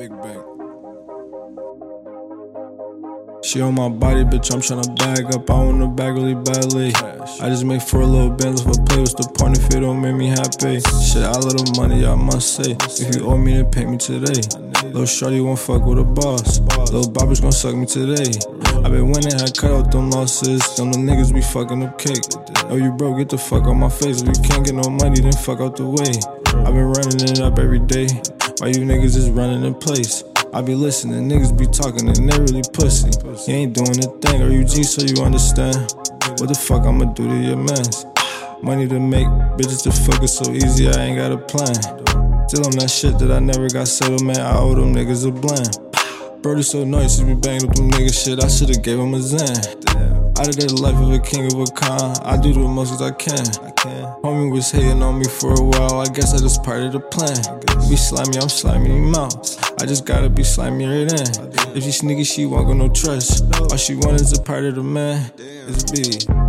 Big Bang. She on my body, bitch, I'm tryna bag up. I want a bag really badly. I just make for a little bands if I play. What's the point if it don't make me happy? Shit, I love the money, I must say. If you owe me, then pay me today. Little shorty won't fuck with a boss. Little Bobby's gon' suck me today. I been winning, had cut out them losses. Them the niggas be fucking up cake. Oh, you broke, get the fuck out my face. If you can't get no money, then fuck out the way. I been running it up every day. Why you niggas is running in place? I be listening, niggas be talking and they really pussy. You ain't doing a thing, are you G so you understand? What the fuck I'ma do to your mans? Money to make, bitches to fuck is so easy, I ain't got a plan. Still on that shit that I never got settled, man. I owe them niggas a blame. Brody so nice, he be banging with them niggas shit. I should've gave him a Zan. Out of the life of a king of a con, I do the most as I can. I can. Homie was hating on me for a while, I guess that is part of the plan. Be slimy, I'm slimy him out. I just gotta be slimy right in. If she sneaky, she won't got no trust. All she want is a part of the man. It's B.